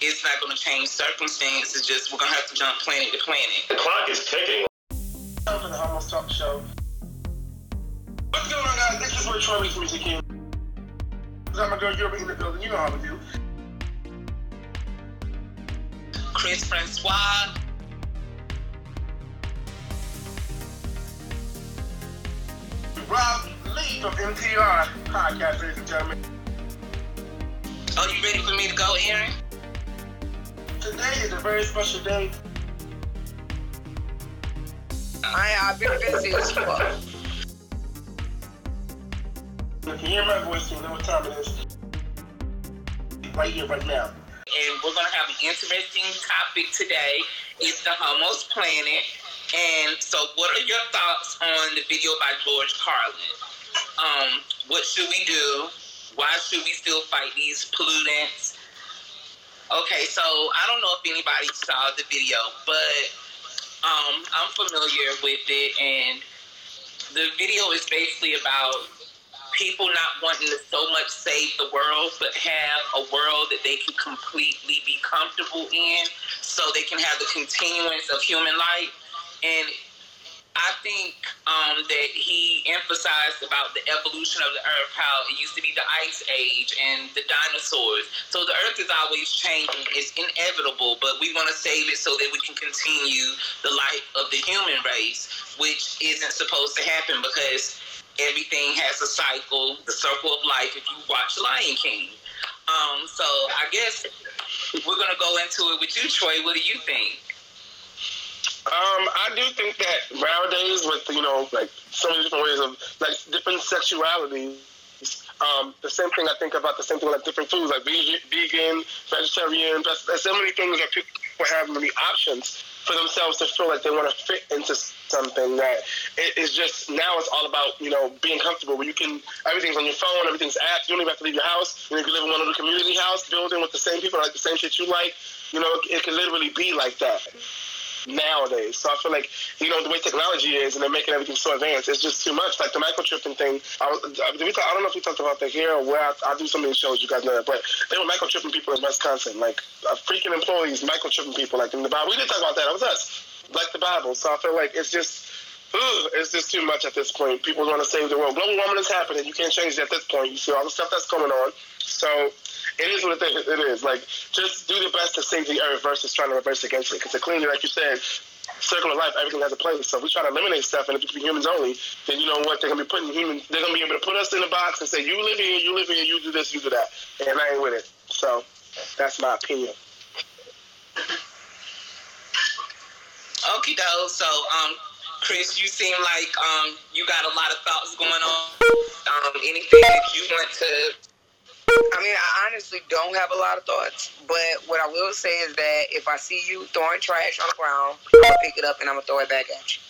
it's not going to change circumstances. It's just we're going to have to jump planet to planet. The clock is ticking. Welcome to the Almost Talk Show. What's going on, guys? This is Rich Robbie's Music King. I'm a girl, you're in the building. You know how we do. Chris Francois. Rob Lee from MTR Podcast, ladies and gentlemen. Are you ready for me to go, Aaron? Today is a very special day. I, I've been busy as fuck. You hear my voice, you know what time it is. Right here, right now. And we're going to have an interesting topic today. It's the Homos Planet. And so, what are your thoughts on the video by George Carlin? Um, what should we do? Why should we still fight these pollutants? Okay, so I don't know if anybody saw the video, but um, I'm familiar with it, and the video is basically about people not wanting to so much save the world, but have a world that they can completely be comfortable in, so they can have the continuance of human life. And I think um, that he emphasized about the evolution of the earth, how it used to be the ice age and the dinosaurs. So the earth is always changing. It's inevitable, but we want to save it so that we can continue the life of the human race, which isn't supposed to happen because everything has a cycle, the circle of life, if you watch Lion King. Um, so I guess we're going to go into it with you, Troy. What do you think? Um, I do think that nowadays, with you know, like so many different ways of like different sexualities, um, the same thing I think about the same thing like different foods like vegan, vegetarian. There's, there's so many things that people have many options for themselves to feel like they want to fit into something that it is just now it's all about you know being comfortable where you can everything's on your phone everything's apps you don't even have to leave your house you know you live in one of the community house building with the same people like the same shit you like you know it can literally be like that nowadays. So I feel like, you know, the way technology is and they're making everything so advanced, it's just too much. Like the microchipping thing, I, was, I, don't know if we talked about that here or where I, I do of these shows, you guys know that, but they were microchipping people in Wisconsin, like uh, freaking employees microchipping people, like in the Bible. We didn't talk about that. It was us, like the Bible. So I feel like it's just, ugh, it's just too much at this point. People want to save the world. Global warming is happening. You can't change it at this point. You see all the stuff that's going on. So it is what it is. Like, just do the best to save the earth versus trying to reverse against it. Because clearly, like you said, circle of life, everything has a place. So if we try to eliminate stuff and if it's for humans only, then you know what? They're gonna be putting humans. They're gonna be able to put us in a box and say, "You live here, you live here, you do this, you do that," and I ain't with it. So that's my opinion. Okie doke. So, um, Chris, you seem like um, you got a lot of thoughts going on. Um, anything that you want to I mean, I honestly don't have a lot of thoughts, but what I will say is that if I see you throwing trash on the ground, I'm gonna pick it up and I'm gonna throw it back at you.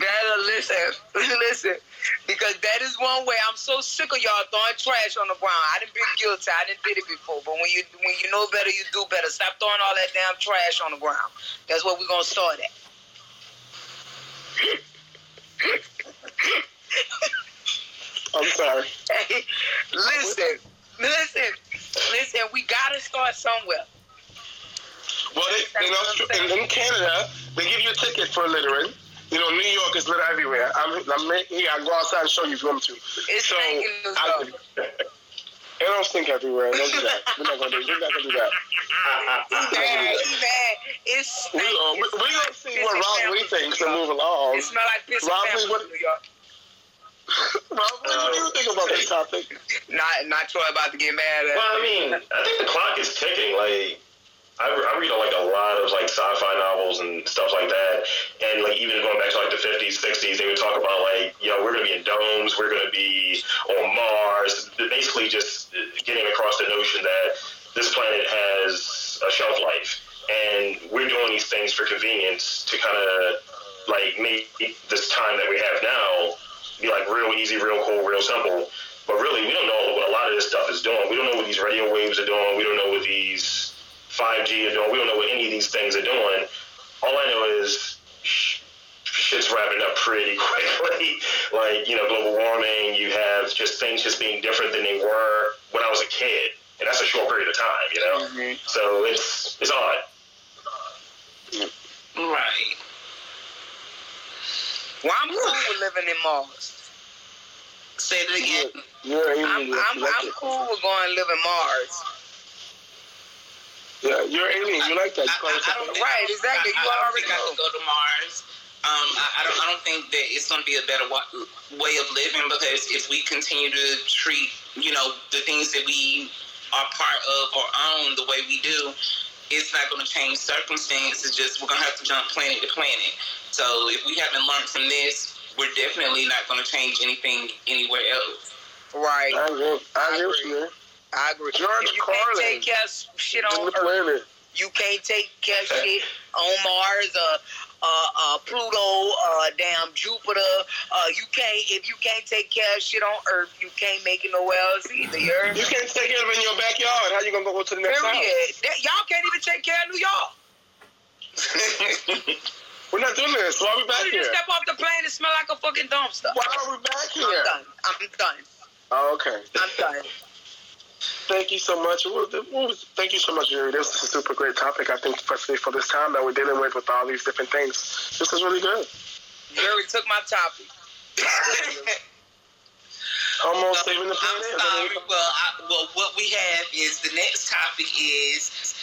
That listen, listen, because that is one way. I'm so sick of y'all throwing trash on the ground. I didn't been guilty. I didn't did it before, but when you when you know better, you do better. Stop throwing all that damn trash on the ground. That's what we're gonna start at. I'm sorry. Hey, listen, listen, listen. We gotta start somewhere. Well, they, in, Australia, in, in Canada, they give you a ticket for littering. You know, New York is litter everywhere. I'm, I'm here. I go outside and show you if you want to. It's so, making I, go. don't stink everywhere. Don't do that. We're not gonna do. That. We're not gonna do that. Man, man, it's We, uh, we, we gonna see what Rob Lee thinks and move along. It smell like piss Rob and Lee, what, in New York. Rob what do you think about this topic? Not, not Troy about to get mad at. Well, I mean, I think the clock is ticking. Like, I, I read like a lot of like sci-fi novels and stuff like that, and like even going back to like the 50s, 60s, they would talk about like, you know, we're gonna be in domes, we're gonna be on Mars, basically just uh, getting across the notion that this planet has a shelf life, and we're doing these things for convenience to kind of like make this time that we have now be like real easy, real cool, real simple. But really, we don't know what a lot of this stuff is doing. We don't know what these radio waves are doing. We don't know what these 5G are doing. We don't know what any of these things are doing. All I know is wrapping up pretty quickly. like, you know, global warming, you have just things just being different than they were when I was a kid. And that's a short period of time, you know? Mm-hmm. So it's it's odd. Right. Well, I'm cool with living in Mars. Say it again. You're, you're I'm, I'm, I'm cool with going to live in Mars. Yeah, you're alien. You like that? You I, I, I don't right, exactly. You I, already got to go to Mars. Um, I, I, don't. I don't think that it's going to be a better way of living because if we continue to treat, you know, the things that we are part of or own the way we do, it's not going to change circumstances. It's just we're going to have to jump planet to planet. So if we haven't learned from this, we're definitely not going to change anything anywhere else. Right. I agree. I agree. I agree. George you Carlin. can't take care of shit on Earth. Planet. You can't take care of shit on Mars or uh, uh, Pluto, uh, damn Jupiter. Uh, you can't if you can't take care of shit on Earth, you can't make it nowhere else either. You, you can't take care of it in your backyard. How you gonna go to the next Period. house? That, y'all can't even take care of New York. We're not doing this. Why are we back you here? You step off the plane and smell like a fucking dumpster. Why are we back here? I'm done. I'm done. Oh, okay. I'm done. Thank you so much. Thank you so much, Yuri. This is a super great topic, I think, especially for this time that we're dealing with with all these different things. This is really good. Jerry took my topic. Almost saving the planet. I'm sorry. Well, I, well, what we have is the next topic is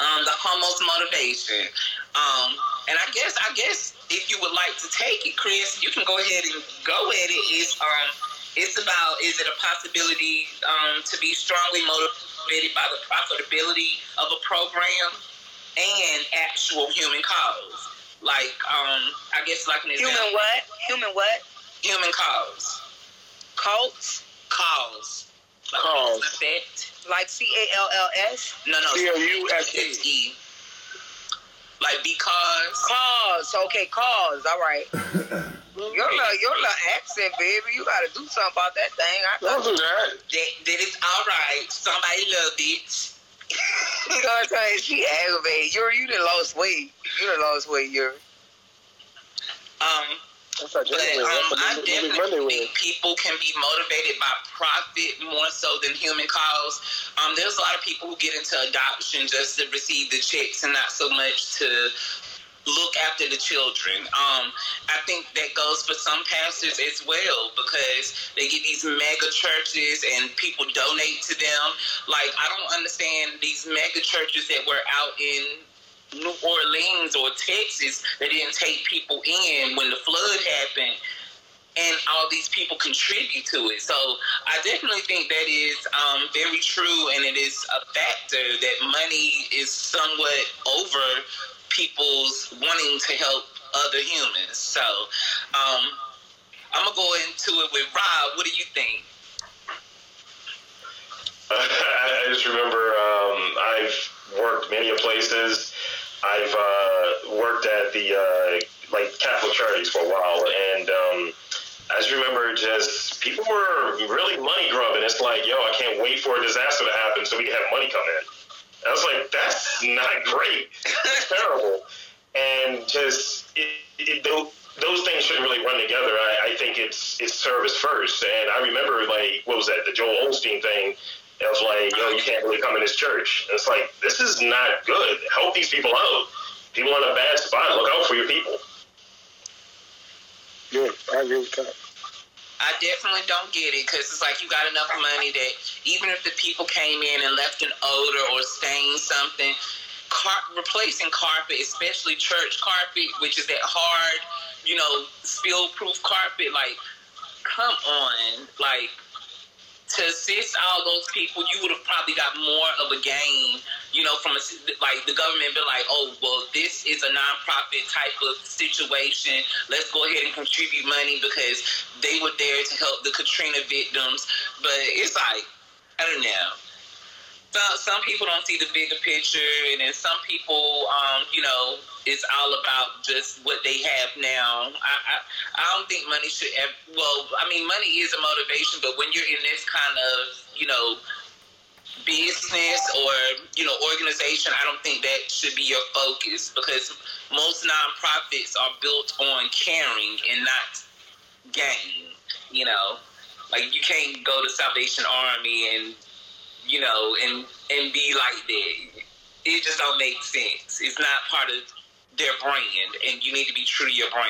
um, the homo's motivation. Um, and I guess, I guess, if you would like to take it, Chris, you can go ahead and go at it. Is um it's about is it a possibility um, to be strongly motivated by the profitability of a program and actual human cause? Like, um, I guess like an example. Human what? Human what? Human cause. Cults? Cause. Like cause. Effect. Like C A L L S? No, no. C O U S E. Like because. Cause. Okay, cause. All right. Your little, your little accent, baby. You gotta do something about that thing. I Don't do that. That, that is all right. Somebody loved it. you know what I'm saying? She aggravated. You're you done lost weight. You done lost weight, you're. Um. But um, I definitely think people can be motivated by profit more so than human cause. Um, there's a lot of people who get into adoption just to receive the checks and not so much to look after the children. Um, I think that goes for some pastors as well because they get these mega churches and people donate to them. Like I don't understand these mega churches that were out in New Orleans or Texas that didn't take people in when the flood happened. And all these people contribute to it. So I definitely think that is um, very true, and it is a factor that money is somewhat over people's wanting to help other humans. So um, I'm gonna go into it with Rob. What do you think? I just remember um, I've worked many places. I've uh, worked at the uh, like Catholic charities for a while, and um, I just remember just people were really money grubbing. It's like, yo, I can't wait for a disaster to happen so we can have money come in. I was like, that's not great. That's terrible. And just it, it, those things shouldn't really run together. I, I think it's it's service first. And I remember like what was that the Joel Osteen thing? It was like, yo, you can't really come in this church. And it's like this is not good. Help these people out. People in a bad spot. Look out for your people. Yeah, I agree with that. I definitely don't get it because it's like you got enough money that even if the people came in and left an odor or stained something, car- replacing carpet, especially church carpet, which is that hard, you know, spill proof carpet, like, come on. Like, to assist all those people, you would have probably got more of a gain, you know, from a, like the government be like, oh, well, this is a nonprofit type of situation. Let's go ahead and contribute money because they were there to help the Katrina victims. But it's like, I don't know some some people don't see the bigger picture, and then some people, um, you know, it's all about just what they have now. I, I I don't think money should. Ever, well, I mean, money is a motivation, but when you're in this kind of, you know, business or you know organization, I don't think that should be your focus because most nonprofits are built on caring and not gain. You know, like you can't go to Salvation Army and you know and and be like that. It just don't make sense. It's not part of their brand, and you need to be true to your brand.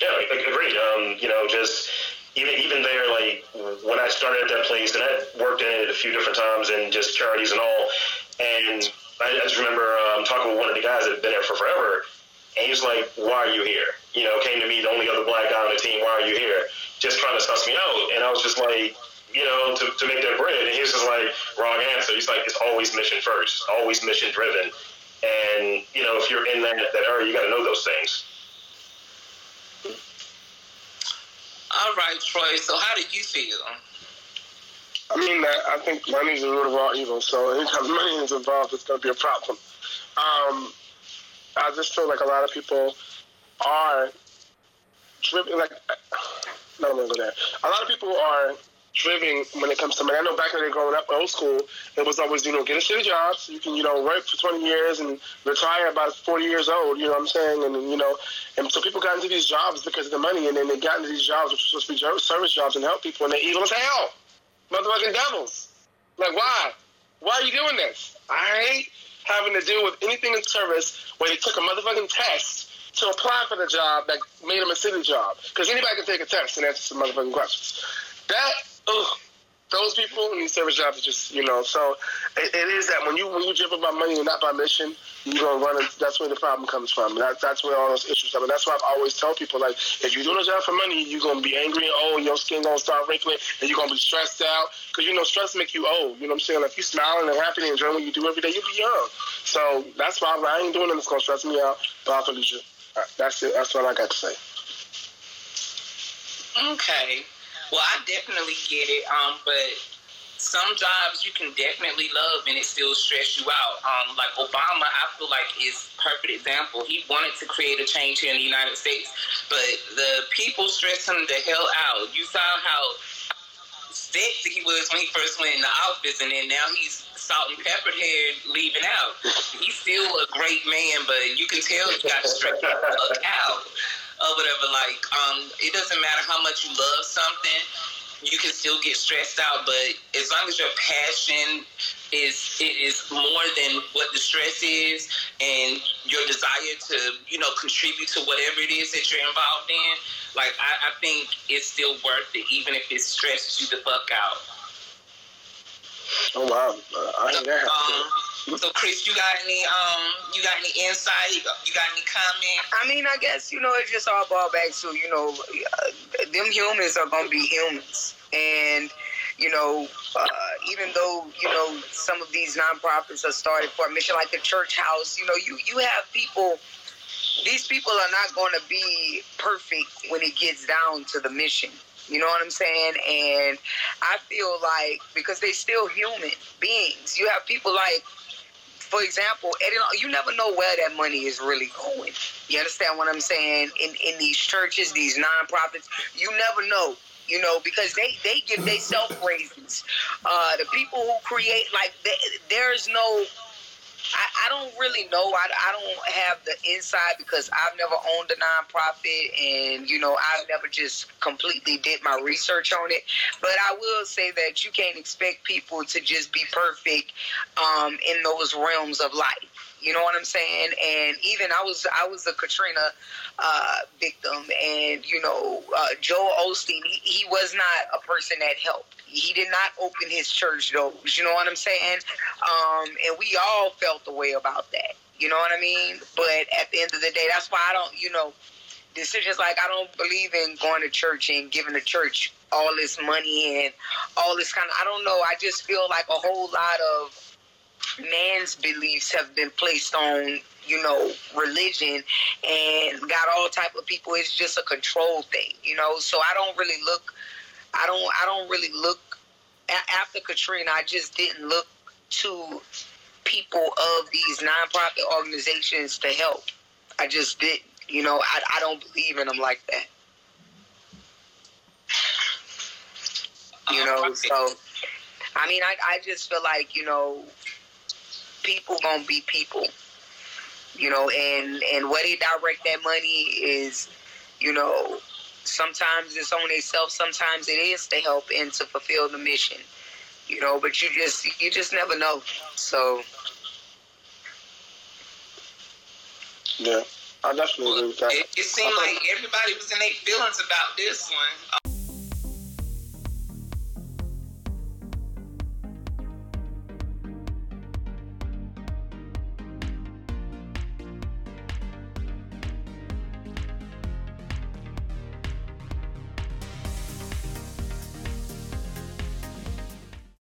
Yeah, agreed. Um, you know, just even even there, like when I started at that place, and I worked in it a few different times, and just charities and all. And I, just remember um, talking with one of the guys that had been there for forever, and he was like, "Why are you here?" You know, came to me, the only other black guy on the team. Why are you here? Just trying to suss me out, and I was just like, you know, to, to make that bread. And he was just like, wrong answer. He's like, it's always mission first, always mission driven. And, you know, if you're in that, that area, you got to know those things. All right, Troy. So how do you feel? I mean, I think money is the root of all evil. So anytime money is involved, it's going to be a problem. Um, I just feel like a lot of people are driven. Like, no, I'm going to go there. A lot of people are driven when it comes to money. I know back when they growing up old school, it was always, you know, get a shitty job so you can, you know, work for 20 years and retire about 40 years old, you know what I'm saying? And, you know, and so people got into these jobs because of the money and then they got into these jobs, which were supposed to be service jobs and help people, and they're evil as hell. Motherfucking devils. Like, why? Why are you doing this? I hate having to deal with anything in service where they took a motherfucking test to apply for the job that made him a city job. Because anybody can take a test and answer some motherfucking questions. That ugh, those people in these service jobs are just, you know, so it, it is that when you when you jump about money and not by mission, you're gonna run. that's where the problem comes from. That, that's where all those issues come. And that's why I always tell people like, if you're doing a job for money, you're gonna be angry and old, and your skin gonna start wrinkling, and you're gonna be stressed out because you know stress make you old. You know what I'm saying? Like you're smiling and happy and enjoying what you do every day, you'll be young. So that's why I ain't doing. It's gonna stress me out. I'll you. That's it. That's what I got to say. Okay. Well, I definitely get it. Um, but some jobs you can definitely love and it still stress you out. Um, like Obama, I feel like is perfect example. He wanted to create a change here in the United States, but the people stress him the hell out. You saw how sexy he was when he first went in the office, and then now he's salt and pepper hair leaving out. He's still a great man, but you can tell he got stressed out or whatever. Like, um, it doesn't matter how much you love something, you can still get stressed out. But as long as your passion is is more than what the stress is, and your desire to you know contribute to whatever it is that you're involved in, like I, I think it's still worth it, even if it stresses you the fuck out. Oh wow, uh, I hear that. Um, so, Chris, you got any um, you got any insight? You got any comment? I mean, I guess you know it's just all ball back to you know, uh, them humans are gonna be humans, and you know, uh, even though you know some of these nonprofits are started for a mission, like the church house, you know, you you have people. These people are not going to be perfect when it gets down to the mission. You know what I'm saying? And I feel like because they're still human beings. You have people like for example, Eddie, you never know where that money is really going. You understand what I'm saying? In in these churches, these nonprofits, you never know. You know, because they they give they self raises. Uh, the people who create like they, there's no don't really know. I, I don't have the inside because I've never owned a nonprofit and, you know, I've never just completely did my research on it. But I will say that you can't expect people to just be perfect um, in those realms of life. You know what I'm saying? And even I was I was a Katrina uh, victim, and you know uh, Joel Osteen, he, he was not a person that helped. He did not open his church doors. You know what I'm saying? Um, and we all felt the way about that. You know what I mean? But at the end of the day, that's why I don't. You know, decisions like I don't believe in going to church and giving the church all this money and all this kind of. I don't know. I just feel like a whole lot of man's beliefs have been placed on you know religion and got all type of people it's just a control thing you know? So i don't really look i don't i don't really look after katrina i just didn't look to people of these nonprofit organizations to help. I just didn't you know? I, I don't believe in them like that. You uh, know so i mean i, I just feel like you know people gonna be people. You know, and and where they direct that money is, you know, sometimes it's on themselves, sometimes it is to help and to fulfill the mission. You know, but you just you just never know. So Yeah, I definitely agree with that. It, it seemed like everybody was in their feelings about this one.